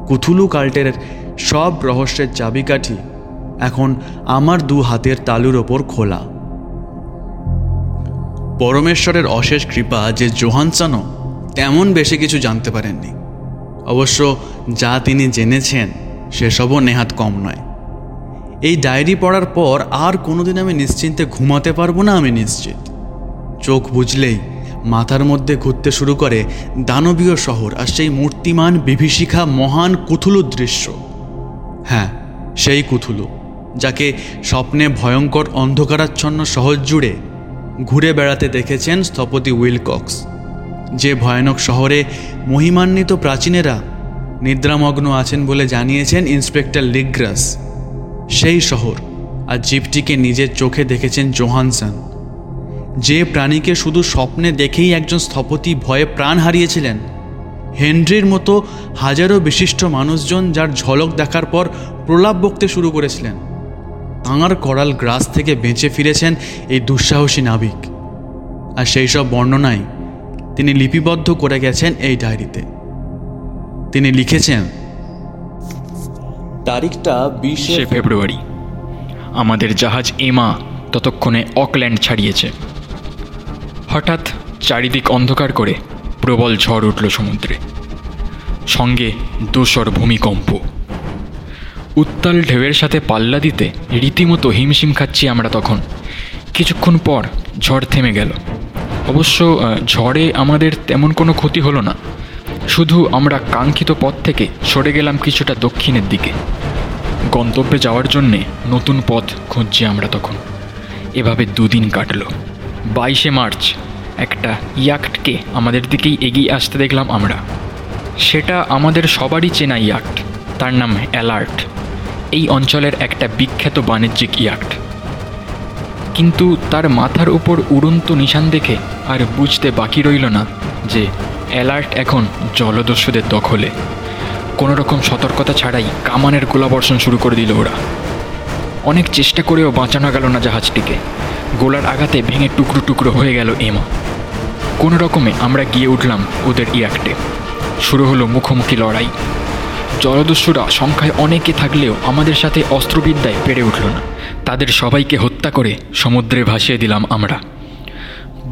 কুথুলু কাল্টের সব রহস্যের চাবিকাঠি এখন আমার দু হাতের তালুর ওপর খোলা। পরমেশ্বরের অশেষ কৃপা যে জোহানসনও তেমন বেশি কিছু জানতে পারেননি। অবশ্য যা তিনি জেনেছেন, সেসবও নেহাত কম নয়। এই ডায়েরি পড়ার পর আর কোনোদিন আমি নিশ্চিন্তে ঘুমাতে পারব না আমি নিশ্চিত। চোখ বুঝলেই মাথার মধ্যে ঘুরতে শুরু করে দানবীয় শহর আর সেই মূর্তিমান, বিভীষিকা, মহান কুথুলুর দৃশ্য। হ্যাঁ সেই কুথুলু, যাকে স্বপ্নে ভয়ঙ্কর অন্ধকারাচ্ছন্ন শহর জুড়ে ঘুরে বেড়াতে দেখেছেন স্থপতি উইলকক্স। যে ভয়ানক শহরে মহিমান্বিত প্রাচীনেরা নিদ্রামগ্ন আছেন বলে জানিয়েছেন ইন্সপেক্টর লিগ্রাস। সেই শহর। আর জীবটিকে নিজের চোখে দেখেছেন জোহানসন। যে প্রাণীকে শুধু স্বপ্নে দেখেই একজন স্থপতি ভয়ে প্রাণ হারিয়েছিলেন, হেনরির মতো হাজারো বিশিষ্ট মানুষজন যার ঝলক দেখার পর প্রলাপ বকতে শুরু করেছিলেন। তাঁর করাল গ্রাস থেকে বেঁচে ফিরেছেন এই দুঃসাহসী নাবিক। আর সেই সব বর্ণনায় তিনি লিপিবদ্ধ করে গেছেন এই ডায়েরিতে। তিনি লিখেছেন তারিখটা বিশে
ফেব্রুয়ারি। আমাদের জাহাজ এমা ততক্ষণে অকল্যান্ড ছাড়িয়েছে। হঠাৎ চারিদিক অন্ধকার করে প্রবল ঝড় উঠল সমুদ্রে। সঙ্গে দোসর ভূমিকম্প। উত্তাল ঢেউয়ের সাথে পাল্লা দিতে রীতিমতো হিমশিম খাচ্ছি আমরা তখন। কিছুক্ষণ পর ঝড় থেমে গেল। অবশ্য ঝড়ে আমাদের তেমন কোনো ক্ষতি হলো না। শুধু আমরা কাঙ্ক্ষিত পথ থেকে সরে গেলাম কিছুটা দক্ষিণের দিকে। গন্তব্যে যাওয়ার জন্যে নতুন পথ খুঁজছি আমরা তখন। এভাবে দুদিন কাটলো। বাইশে মার্চ, একটা ইয়াক্টকে আমাদের দিকেই এগিয়ে আসতে দেখলাম আমরা। সেটা আমাদের সবারই চেনা ইয়াক্ট, তার নাম অ্যালার্ট। এই অঞ্চলের একটা বিখ্যাত বাণিজ্যিক ইয়াক্ট। কিন্তু তার মাথার উপর উড়ন্ত নিশান দেখে আর বুঝতে বাকি রইল না যে অ্যালার্ট এখন জলদস্যুদের দখলে। কোনো রকম সতর্কতা ছাড়াই কামানের গোলাবর্ষণ শুরু করে দিল ওরা। অনেক চেষ্টা করেও বাঁচানো গেল না জাহাজটিকে। গোলার আঘাতে ভেঙে টুকরো টুকরো হয়ে গেল এমা। কোনো রকমে আমরা গিয়ে উঠলাম ওদের ইয়াকটে শুরু হলো মুখোমুখি লড়াই। জলদস্যুরা সংখ্যায় অনেকে থাকলেও আমাদের সাথে অস্ত্রবিদ্যায় পেরে উঠল না। তাদের সবাইকে হত্যা করে সমুদ্রে ভাসিয়ে দিলাম আমরা।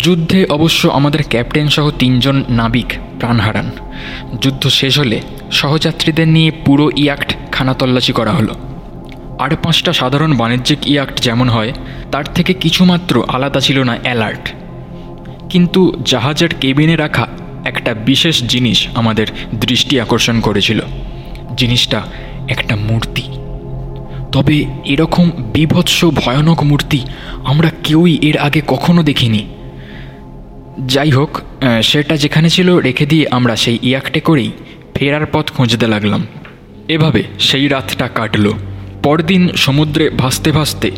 যুদ্ধে অবশ্য আমাদের ক্যাপ্টেন সহ তিনজন নাবিক প্রাণ হারান। যুদ্ধ শেষ হলে সহযাত্রীদের নিয়ে পুরো ইয়াক্ট খানাতল্লাশি করা হলো। আর পাঁচটা সাধারণ বাণিজ্যিক ইয়াক্ট যেমন হয়, তার থেকে কিছুমাত্র আলাদা ছিল না অ্যালার্ট। কিন্তু জাহাজের কেবিনে রাখা একটা বিশেষ জিনিস আমাদের দৃষ্টি আকর্ষণ করেছিল। জিনিসটা একটা মূর্তি। তবে এরকম বিভৎস ভয়ানক মূর্তি আমরা কেউই এর আগে কখনো দেখিনি। যাই হোক সেটা যেখানে ছিল রেখে দিয়ে আমরা সেই ইয়াকটে করেই ফেরার পথ খুঁজতে লাগলাম। এভাবে সেই রাতটা কাটলো। পরদিন সমুদ্রে ভাসতে ভাসতে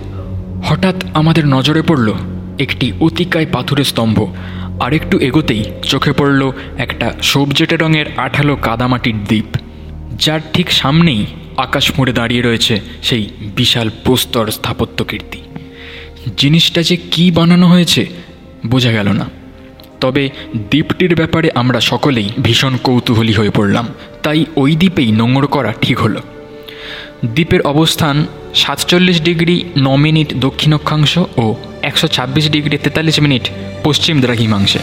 হঠাৎ আমাদের নজরে পড়ল একটি অতিকায় পাথুরে স্তম্ভ। আর একটু এগোতেই চোখে পড়ল একটা সবজেটে রঙের আঠালো কাদামাটির দ্বীপ, যার ঠিক সামনেই আকাশ মুড়ে দাঁড়িয়ে রয়েছে সেই বিশাল প্রস্তর স্থাপত্য কীর্তি। জিনিসটা যে কী বানানো হয়েছে, বোঝা গেল না। তবে দ্বীপটির ব্যাপারে আমরা সকলেই ভীষণ কৌতূহলী হয়ে পড়লাম। তাই ওই দ্বীপেই নোংর করা ঠিক হলো। দ্বীপের অবস্থান সাতচল্লিশ ডিগ্রি ন মিনিট দক্ষিণ অক্ষাংশ ও একশো ছাব্বিশ ডিগ্রি তেতাল্লিশ মিনিট পশ্চিম দ্রাঘিমাংশে।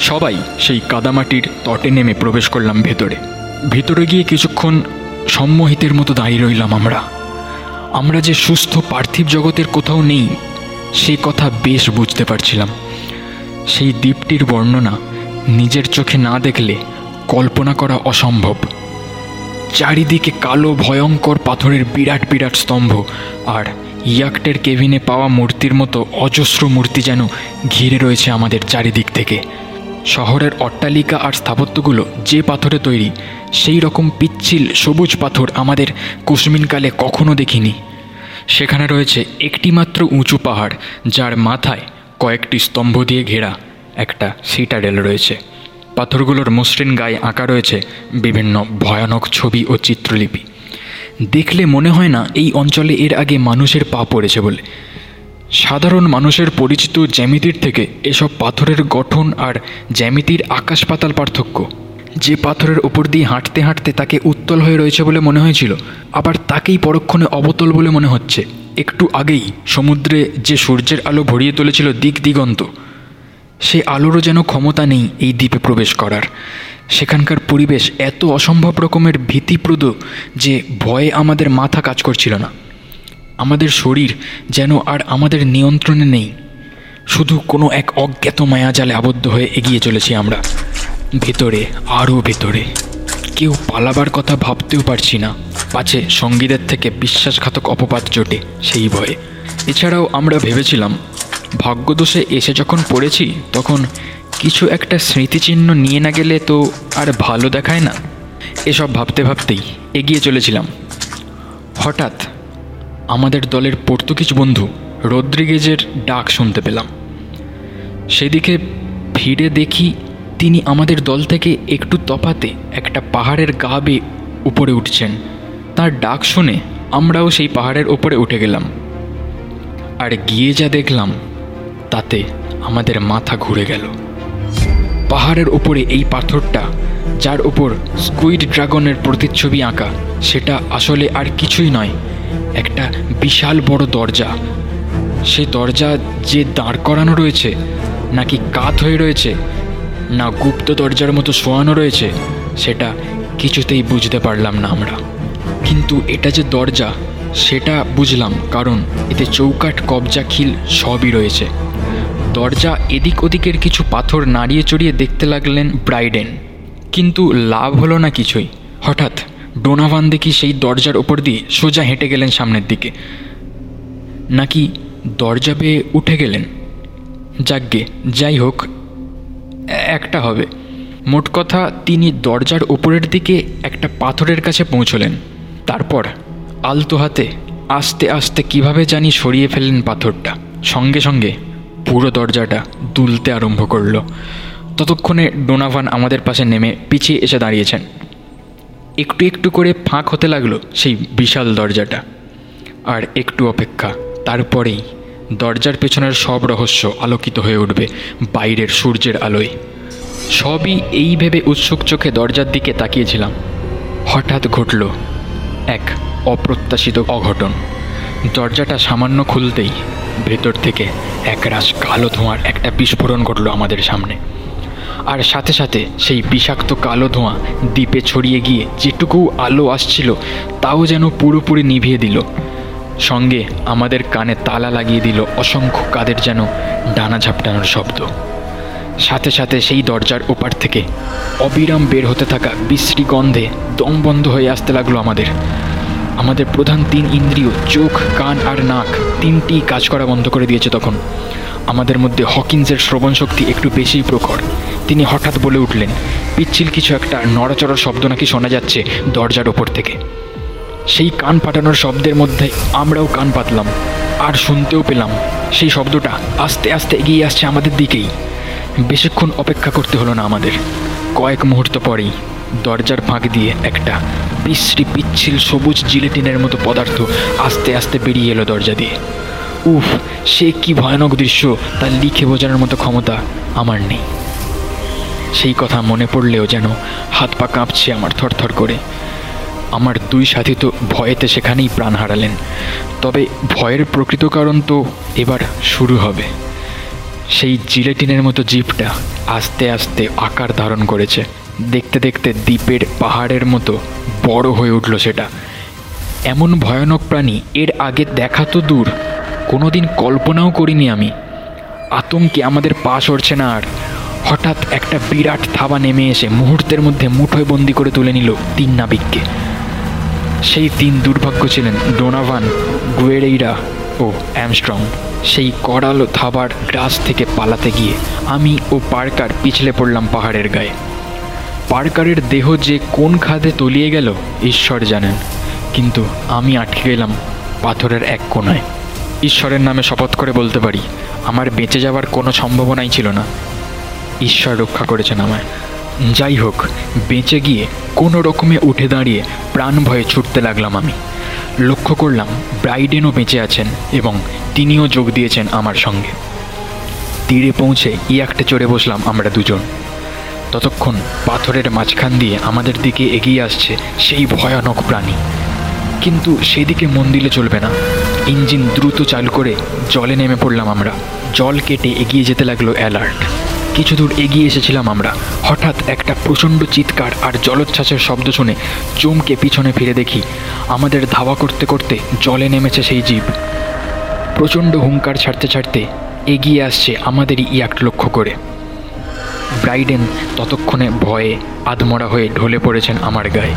সবাই সেই কাদামাটির তটে নেমে প্রবেশ করলাম ভেতরে। ভেতরে গিয়ে কিছুক্ষণ সম্মোহিতের মতো দাঁড়িয়ে রইলাম আমরা। আমরা যে সুস্থ পার্থিব জগতের কোথাও নেই, সে কথা বেশ বুঝতে পারছিলাম। সেই দ্বীপটির বর্ণনা নিজের চোখে না দেখলে কল্পনা করা অসম্ভব। চারিদিকে কালো ভয়ঙ্কর পাথরের বিরাট বিরাট স্তম্ভ আর ইয়াকটের কেবিনে পাওয়া মূর্তির মতো অজস্র মূর্তি যেন ঘিরে রয়েছে আমাদের চারিদিক থেকে। শহরের অট্টালিকা আর স্থাপত্যগুলো যে পাথরে তৈরি, সেই রকম পিচ্ছিল সবুজ পাথর আমাদের কুসমিনকালে কখনো দেখিনি। সেখানে রয়েছে একটিমাত্র উঁচু পাহাড়, যার মাথায় কয়েকটি স্তম্ভ দিয়ে ঘেরা একটা সিটাডেল রয়েছে। পাথরগুলোর মসৃণ গায়ে আঁকা রয়েছে বিভিন্ন ভয়ানক ছবি ও চিত্রলিপি। দেখলে মনে হয় না এই অঞ্চলে এর আগে মানুষের পা পড়েছে বলে। সাধারণ মানুষের পরিচিত জ্যামিতির থেকে এসব পাথরের গঠন আর জ্যামিতির আকাশ পাতাল পার্থক্য যে পাথরের উপর দিয়ে হাঁটতে হাঁটতে তাকে উত্তল হয়ে রয়েছে বলে মনে হয়েছিল, আবার তাকেই পরক্ষণে অবতল বলে মনে হচ্ছে। একটু আগেই সমুদ্রে যে সূর্যের আলো ভরিয়ে তুলেছিল দিক দিগন্ত, সে আলোরও যেন ক্ষমতা নেই এই দ্বীপে প্রবেশ করার। সেখানকার পরিবেশ এত অসম্ভব রকমের ভীতিপ্রদ যে ভয়ে আমাদের মাথা কাজ করছিল না। আমাদের শরীর যেন আর আমাদের নিয়ন্ত্রণে নেই। শুধু কোনো এক অজ্ঞাত মায়াজালে আবদ্ধ হয়ে এগিয়ে চলেছি আমরা। ভেতরে আরও ভেতরে। কেউ পালাবার কথা ভাবতেও পারছি না। পাছে সঙ্গীদের থেকে বিশ্বাসঘাতক অপবাদ জোটে সেই ভয়ে। এছাড়াও আমরা ভেবেছিলাম, ভাগ্যদোষে এসে যখন পড়েছি, তখন কিছু একটা স্মৃতিচিহ্ন নিয়ে না গেলে তো আর ভালো দেখায় না। এসব ভাবতে ভাবতেই এগিয়ে চলেছিলাম। হঠাৎ আমাদের দলের পর্তুগিজ বন্ধু রদ্রিগেজের ডাক শুনতে পেলাম। সেদিকে ভিড়ে দেখি তিনি আমাদের দল থেকে একটু তফাতে একটা পাহাড়ের গা বেয়ে উপরে উঠছেন। তার ডাক শুনে আমরাও সেই পাহাড়ের ওপরে উঠে গেলাম। আর গিয়ে যা দেখলাম, তাতে আমাদের মাথা ঘুরে গেল। পাহাড়ের ওপরে এই পাথরটা, যার ওপর স্কুইড ড্রাগনের প্রতিচ্ছবি আঁকা, সেটা আসলে আর কিছুই নয়, একটা বিশাল বড় দরজা। সে দরজা যে দাঁড় করানো রয়েছে, নাকি কাত হয়ে রয়েছে না গুপ্ত দরজার মতো শোয়ানো রয়েছে, সেটা কিছুতেই বুঝতে পারলাম না আমরা। কিন্তু এটা যে দরজা, সেটা বুঝলাম, কারণ এতে চৌকাঠ, কবজা, খিল সবই রয়েছে। দরজা এদিক ওদিকের কিছু পাথর নাড়িয়ে চড়িয়ে দেখতে লাগলেন ব্রাইডেন। কিন্তু লাভ হলো না কিছুই। হঠাৎ ডোনাভান দেখি সেই দরজার ওপর দিয়ে সোজা হেঁটে গেলেন সামনের দিকে? নাকি দরজা পেয়ে উঠে গেলেন? যাকগে যাই হোক একটা হবে। মোট কথা, তিনি দরজার উপরের দিকে একটা পাথরের কাছে পৌঁছলেন। তারপর আলতো হাতে আস্তে আস্তে কীভাবে জানি সরিয়ে ফেললেন পাথরটা। সঙ্গে সঙ্গে পুরো দরজাটা দুলতে আরম্ভ করল। ততক্ষণে ডোনাভান আমাদের পাশে নেমে পিছিয়ে এসে দাঁড়িয়েছেন। একটু একটু করে ফাঁক হতে লাগল সেই বিশাল দরজাটা। আর একটু অপেক্ষা, তারপরেই দরজার পেছনের সব রহস্য আলোকিত হয়ে উঠবে বাইরের সূর্যের আলোয়। সবই এই ভেবে উৎসুক চোখে দরজার দিকে তাকিয়েছিলাম। হঠাৎ ঘটল এক অপ্রত্যাশিত অঘটন। দরজাটা সামান্য খুলতেই ভেতর থেকে একরাশ কালো ধোঁয়ার একটা বিস্ফোরণ ঘটল আমাদের সামনে। আর সাথে সাথে সেই বিষাক্ত কালো ধোঁয়া দ্বীপে ছড়িয়ে গিয়ে যেটুকু আলো আসছিল, তাও যেন পুরোপুরি নিভিয়ে দিল। সঙ্গে আমাদের কানে তালা লাগিয়ে দিল অসংখ্য কাদের যেন ডানা ঝাপটানোর শব্দ। সাথে সাথে সেই দরজার ওপার থেকে অবিরাম বের হতে থাকা বিশ্রী গন্ধে দম বন্ধ হয়ে আসতে লাগল আমাদের। আমাদের প্রধান তিন ইন্দ্রিয়, চোখ, কান আর নাক তিনটি কাজ করা বন্ধ করে দিয়েছে তখন। আমাদের মধ্যে হকিন্সের শ্রবণ শক্তি একটু বেশিই প্রখর। তিনি হঠাৎ বলে উঠলেন, পিচ্ছিল কিছু একটা নড়াচড়ার শব্দ নাকি শোনা যাচ্ছে দরজার ওপর থেকে। সেই কান পাঠানোর শব্দের মধ্যে আমরাও কান পাতলাম, আর শুনতেও পেলাম সেই শব্দটা আস্তে আস্তে এগিয়ে আসছে আমাদের দিকেই। বেশিক্ষণ অপেক্ষা করতে হলো না আমাদের। কয়েক মুহূর্ত পরেই দরজার ফাঁক দিয়ে একটা বিশ্রী, পিচ্ছিল, সবুজ জিলেটিনের মতো পদার্থ আস্তে আস্তে বেরিয়ে এলো দরজা দিয়ে। উফ, সে কি ভয়ানক দৃশ্য, তা লিখে বোঝানোর মতো ক্ষমতা আমার নেই। সেই কথা মনে পড়লেও যেন হাত পা কাঁপছে আমার থরথর করে। আমার দুই সাথী তো ভয়েতে সেখানেই প্রাণ হারালেন। তবে ভয়ের প্রকৃত কারণ তো এবার শুরু হবে। সেই জিলেটিনের মতো জিপটা আস্তে আস্তে আকার ধারণ করেছে। দেখতে দেখতে দ্বীপের পাহাড়ের মতো বড় হয়ে উঠল সেটা। এমন ভয়ানক প্রাণী এর আগে দেখা তো দূর, কোনোদিন কল্পনাও করিনি আমি। আতঙ্কে আমাদের পা সরছে না আর। হঠাৎ একটা বিরাট থাবা নেমে এসে মুহূর্তের মধ্যে মুঠোয় বন্দি করে তুলে নিল তিন নাবিককে। সেই তিন দুর্ভাগ্য ছিলেন ডোনাভান, গুয়েরেইরা ও অ্যামস্ট্রং। সেই কড়ালো থাবার গ্রাস থেকে পালাতে গিয়ে আমি ও পার্কার পিছলে পড়লাম পাহাড়ের গায়ে। পার্কারের দেহ যে কোন খাদে তলিয়ে গেল, ঈশ্বর জানেন। কিন্তু আমি আটকে গেলাম পাথরের এক কোনায় ঈশ্বরের নামে শপথ করে বলতে পারি, আমার বেঁচে যাওয়ার কোনো সম্ভাবনাই ছিল না। ঈশ্বর রক্ষা করেছেন আমায়। যাই হোক বেঁচে গিয়ে কোনো রকমে উঠে দাঁড়িয়ে প্রাণ ভয়ে ছুটতে লাগলাম আমি। লক্ষ্য করলাম ব্রাইডেনও বেঁচে আছেন এবং তিনিও যোগ দিয়েছেন আমার সঙ্গে। তীরে পৌঁছে ইয়াকটে চড়ে বসলাম আমরা দুজন। ততক্ষণ পাথরের মাঝখান দিয়ে আমাদের দিকে এগিয়ে আসছে সেই ভয়ানক প্রাণী। কিন্তু সেদিকে মন দিলে চলবে না। ইঞ্জিন দ্রুত চালু করে জলে নেমে পড়লাম আমরা। জল কেটে এগিয়ে যেতে লাগল অ্যালার্ট। কিছু দূর এগিয়ে এসেছিলাম আমরা। হঠাৎ একটা প্রচণ্ড চিৎকার আর জলোচ্ছ্বাসের শব্দ শুনে চমকে পিছনে ফিরে দেখি, আমাদের ধাওয়া করতে করতে জলে নেমেছে সেই জীব। প্রচণ্ড হুঙ্কার ছাড়তে ছাড়তে এগিয়ে আসছে আমাদেরই ইয়াক্ট লক্ষ্য করে। ব্রাইডেন ততক্ষণে ভয়ে আধমরা হয়ে ঢলে পড়েছেন আমার গায়ে।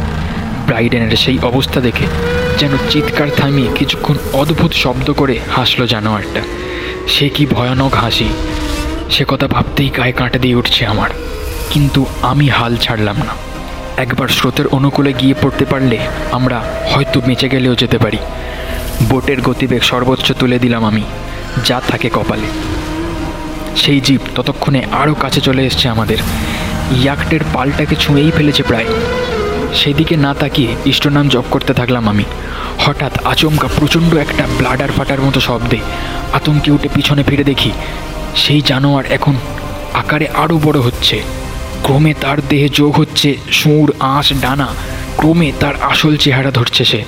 ব্রাইডেনের সেই অবস্থা দেখে যেন চিৎকার থামিয়ে কিছুক্ষণ অদ্ভুত শব্দ করে হাসলো জানোয়ারটা। সে কি ভয়ানক হাসি। সে কথা ভাবতেই গায়ে কাঁটা দিয়ে উঠছে আমার। কিন্তু আমি হাল ছাড়লাম না। একবার স্রোতের অনুকূলে গিয়ে পড়তে পারলে আমরা হয়তো বেঁচে গেলেও যেতে পারি। বোটের গতিবেগ সর্বোচ্চ তুলে দিলাম আমি, যা থাকে কপালে। সেই জীব ততক্ষণে আরও কাছে চলে এসছে আমাদের। ইয়াকটের পালটাকে ছুঁয়েই ফেলেছে প্রায়। সেদিকে না তাকিয়ে ইষ্টনাম জপ করতে থাকলাম আমি। হঠাৎ আচমকা প্রচণ্ড একটা ব্লাডার ফাটার মতো শব্দে আতঙ্কে উঠে পিছনে ফিরে দেখি সেই জানোয়ার এখন আকারে আরও বড় হচ্ছে। ক্রমে তার দেহে যোগ হচ্ছে সুর আঁশ, ডানা। ক্রমে তার আসল চেহারা ধরছে সে।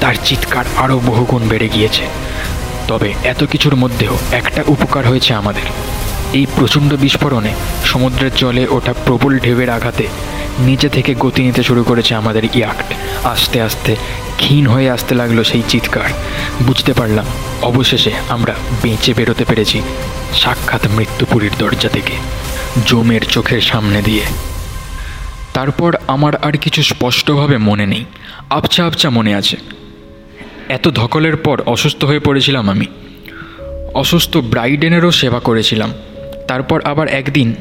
তার চিৎকার আরও বহুগুণ বেড়ে গিয়েছে। তবে এত কিছুর মধ্যেও একটা উপকার হয়েছে আমাদের। এই প্রচণ্ড বিস্ফোরণে সমুদ্রের জলে ওঠা প্রবল ঢেউয়ের আঘাতে নিচে থেকে গতি নিতে শুরু করেছে আমাদের ইয়াক্ট আস্তে আস্তে ক্ষীণ হয়ে আসতে লাগল সেই চিৎকার। বুঝতে পারলাম, অবশেষে আমরা বেঁচে বেরোতে পেরেছি সাক্ষাৎ মৃত্যুপুরীর দরজা থেকে, জমের চোখের সামনে দিয়ে। তারপর আমার আর কিছু স্পষ্টভাবে মনে নেই, আবছা আবছা মনে আছে। এত ধকলের পর অসুস্থ হয়ে পড়েছিলাম আমি। অসুস্থ ব্রাইডেনেরও সেবা করেছিলাম। তারপর আবার একদিন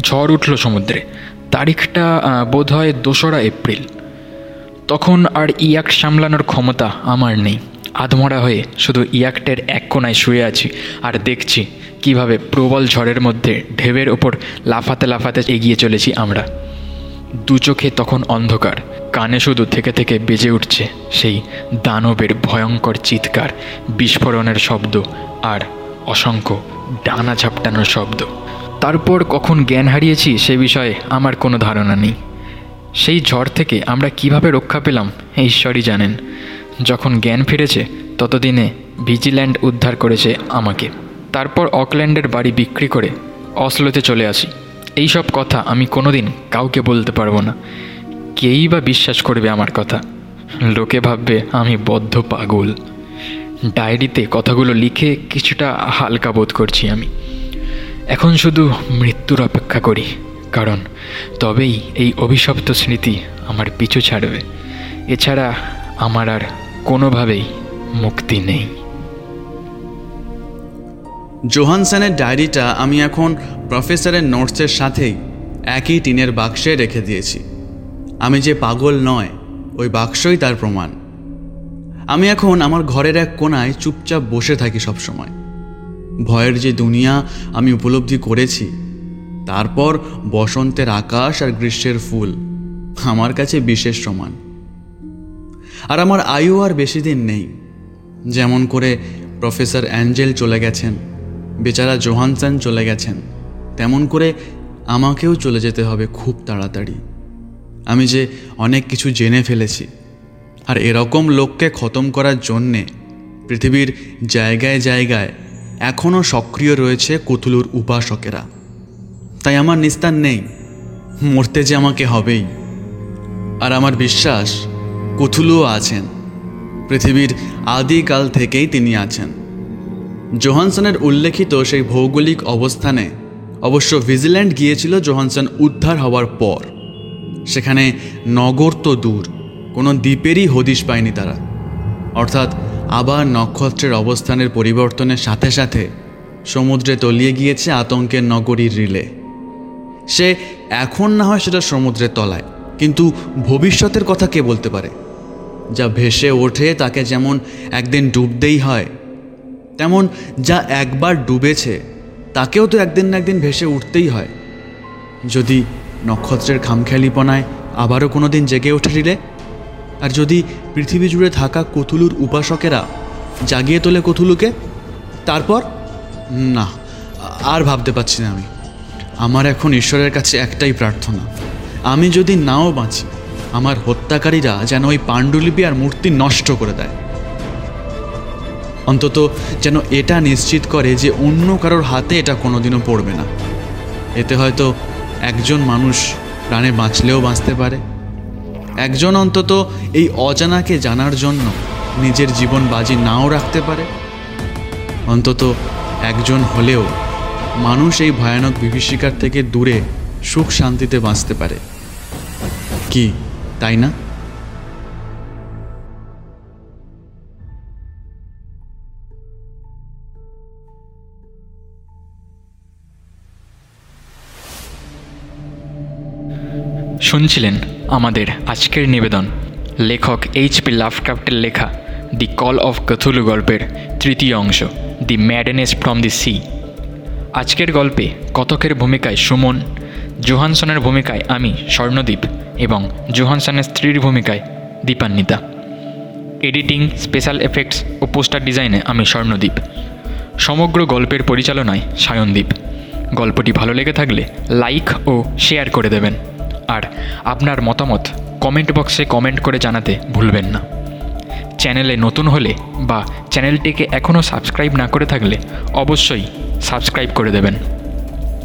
ঝড় উঠল সমুদ্রে তারিখটা বোধ হয় দোসরা এপ্রিল। তখন আর ইয়াক সামলানোর ক্ষমতা আমার নেই। আধমরা হয়ে শুধু ইয়াকটের এক কোনায় শুয়ে আছি আর দেখছি কীভাবে প্রবল ঝড়ের মধ্যে ঢেউয়ের ওপর লাফাতে লাফাতে এগিয়ে চলেছি আমরা। দু চোখে তখন অন্ধকার, কানে শুধু থেকে থেকে বেজে উঠছে সেই দানবের ভয়ঙ্কর চিৎকার, বিস্ফোরণের শব্দ আর অসংখ্য ডানা ঝাপটানোর শব্দ। তারপর কখন জ্ঞান হারিয়েছি সে বিষয়ে আমার কোনো ধারণা নেই। সেই ঝড় থেকে আমরা কীভাবে রক্ষা পেলাম, ঈশ্বরই জানেন। যখন জ্ঞান ফিরেছে, ততদিনে ভিজিল্যান্ড উদ্ধার করেছে আমাকে। তারপর অকল্যান্ডের বাড়ি বিক্রি করে অসলোতে চলে আসি। এই সব কথা আমি কোনোদিন কাউকে বলতে পারব না। কেই বা বিশ্বাস করবে আমার কথা? লোকে ভাববে আমি বদ্ধ পাগল। ডায়েরিতে কথাগুলো লিখে কিছুটা হালকা বোধ করছি আমি। এখন শুধু মৃত্যুর অপেক্ষা করি, কারণ তবেই এই অভিশপ্ত স্মৃতি আমার পিছু ছাড়বে। এছাড়া আমার আর কোনোভাবেই মুক্তি নেই।
জোহানসনের ডায়েরিটা আমি এখন প্রফেসরের নোটসের সাথেই একই টিনের বাক্সে রেখে দিয়েছি। আমি যে পাগল নয়, ওই বাক্সই তার প্রমাণ। আমি এখন আমার ঘরের এক কোনায় চুপচাপ বসে থাকি সবসময়। ভয়ের যে দুনিয়া আমি উপলব্ধি করেছি, তারপর বসন্তের আকাশ আর গ্রীষ্মের ফুল আমার কাছে বিশেষ সমান। আর আমার আয়ু আর বেশি দিন নেই। যেমন করে প্রফেসর অ্যাঞ্জেল চলে গেছেন, বেচারা জোহানসন চলে গেছেন, তেমন করে আমাকেও চলে যেতে হবে খুব তাড়াতাড়ি। আমি যে অনেক কিছু জেনে ফেলেছি, আর এরকম লোককে খতম করার জন্যে পৃথিবীর জায়গায় জায়গায় এখনও সক্রিয় রয়েছে কুতুলুর উপাসকেরা। তাই আমার নিস্তার নেই। মরতে যে আমাকে হবেই। আর আমার বিশ্বাস কুথুলুও আছেন। পৃথিবীর আদিকাল থেকেই তিনি আছেন। জোহানসনের উল্লেখিত সেই ভৌগোলিক অবস্থানে অবশ্য ভিজিল্যান্ড গিয়েছিল জোহানসন উদ্ধার হওয়ার পর। সেখানে নগর তো দূর, কোনো দ্বীপেরই হদিশ পায়নি তারা। অর্থাৎ আবার নক্ষত্রের অবস্থানের পরিবর্তনের সাথে সাথে সমুদ্রে তলিয়ে গিয়েছে আতঙ্কের নগরীর রিলে। সে এখন না হয় সেটা সমুদ্রের তলায়, কিন্তু ভবিষ্যতের কথা কে বলতে পারে? যা ভেসে ওঠে তাকে যেমন একদিন ডুবতেই হয়, তেমন যা একবার ডুবেছে তাকেও তো একদিন না একদিন ভেসে উঠতেই হয়। যদি নক্ষত্রের খামখেয়ালিপনায় আবারও কোনো দিন জেগে ওঠে রিলে আর যদি পৃথিবী জুড়ে থাকা কথুলুর উপাসকেরা জাগিয়ে তোলে কথুলুকে তারপর? না, আর ভাবতে পারছি না আমি। আমার এখন ঈশ্বরের কাছে একটাই প্রার্থনা। আমি যদি নাও বাঁচি, আমার হত্যাকারীরা যেন ওই পাণ্ডুলিপি আর মূর্তি নষ্ট করে দেয়। অন্তত যেন এটা নিশ্চিত করে যে অন্য কারোর হাতে এটা কোনোদিনও পড়বে না। এতে হয়তো একজন মানুষ প্রাণে বাঁচলেও বাঁচতে পারে। একজন অন্তত এই অজানাকে জানার জন্য নিজের জীবন বাজি নাও রাখতে পারে। অন্তত একজন হলেও মানুষ এই ভয়ানক বিভীষিকার থেকে দূরে সুখ শান্তিতে বাঁচতে পারে। কি, তাই না?
শুনছিলেন আমাদের আজকের নিবেদন। লেখক এইচ পি লাভক্রাফ্টের লেখা, দি কল অফ কথুলু গল্পের তৃতীয় অংশ, দি ম্যাডেনেস ফ্রম দি সি আজকের গল্পে কতকের ভূমিকায় সুমন, জোহানসনের ভূমিকায় আমি, স্বর্ণদীপ, এবং জোহানসনের স্ত্রীর ভূমিকায় দীপান্বিতা। এডিটিং, স্পেশাল এফেক্টস ও পোস্টার ডিজাইনে আমি স্বর্ণদীপ। সমগ্র গল্পের পরিচালনায় সায়নদীপ। গল্পটি ভালো লেগে থাকলে লাইক ও শেয়ার করে দেবেন। আর আপনার মতামত কমেন্ট বক্সে কমেন্ট করে জানাতে ভুলবেন না। চ্যানেলে নতুন হলে বা চ্যানেলটিকে এখনও সাবস্ক্রাইব না করে থাকলে অবশ্যই সাবস্ক্রাইব করে দেবেন।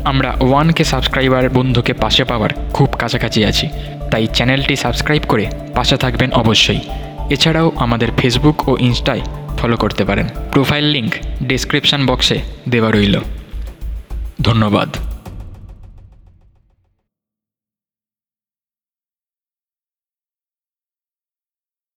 আমরা ওয়ানকে সাবস্ক্রাইবার বন্ধুকে পাশে পাওয়ার খুব কাছাকাছি আছি, তাই চ্যানেলটি সাবস্ক্রাইব করে পাশে থাকবেন অবশ্যই। এছাড়াও আমাদের ফেসবুক ও ইনস্টায় ফলো করতে পারেন। প্রোফাইল লিংক ডিসক্রিপশান বক্সে দেওয়া রইল। ধন্যবাদ।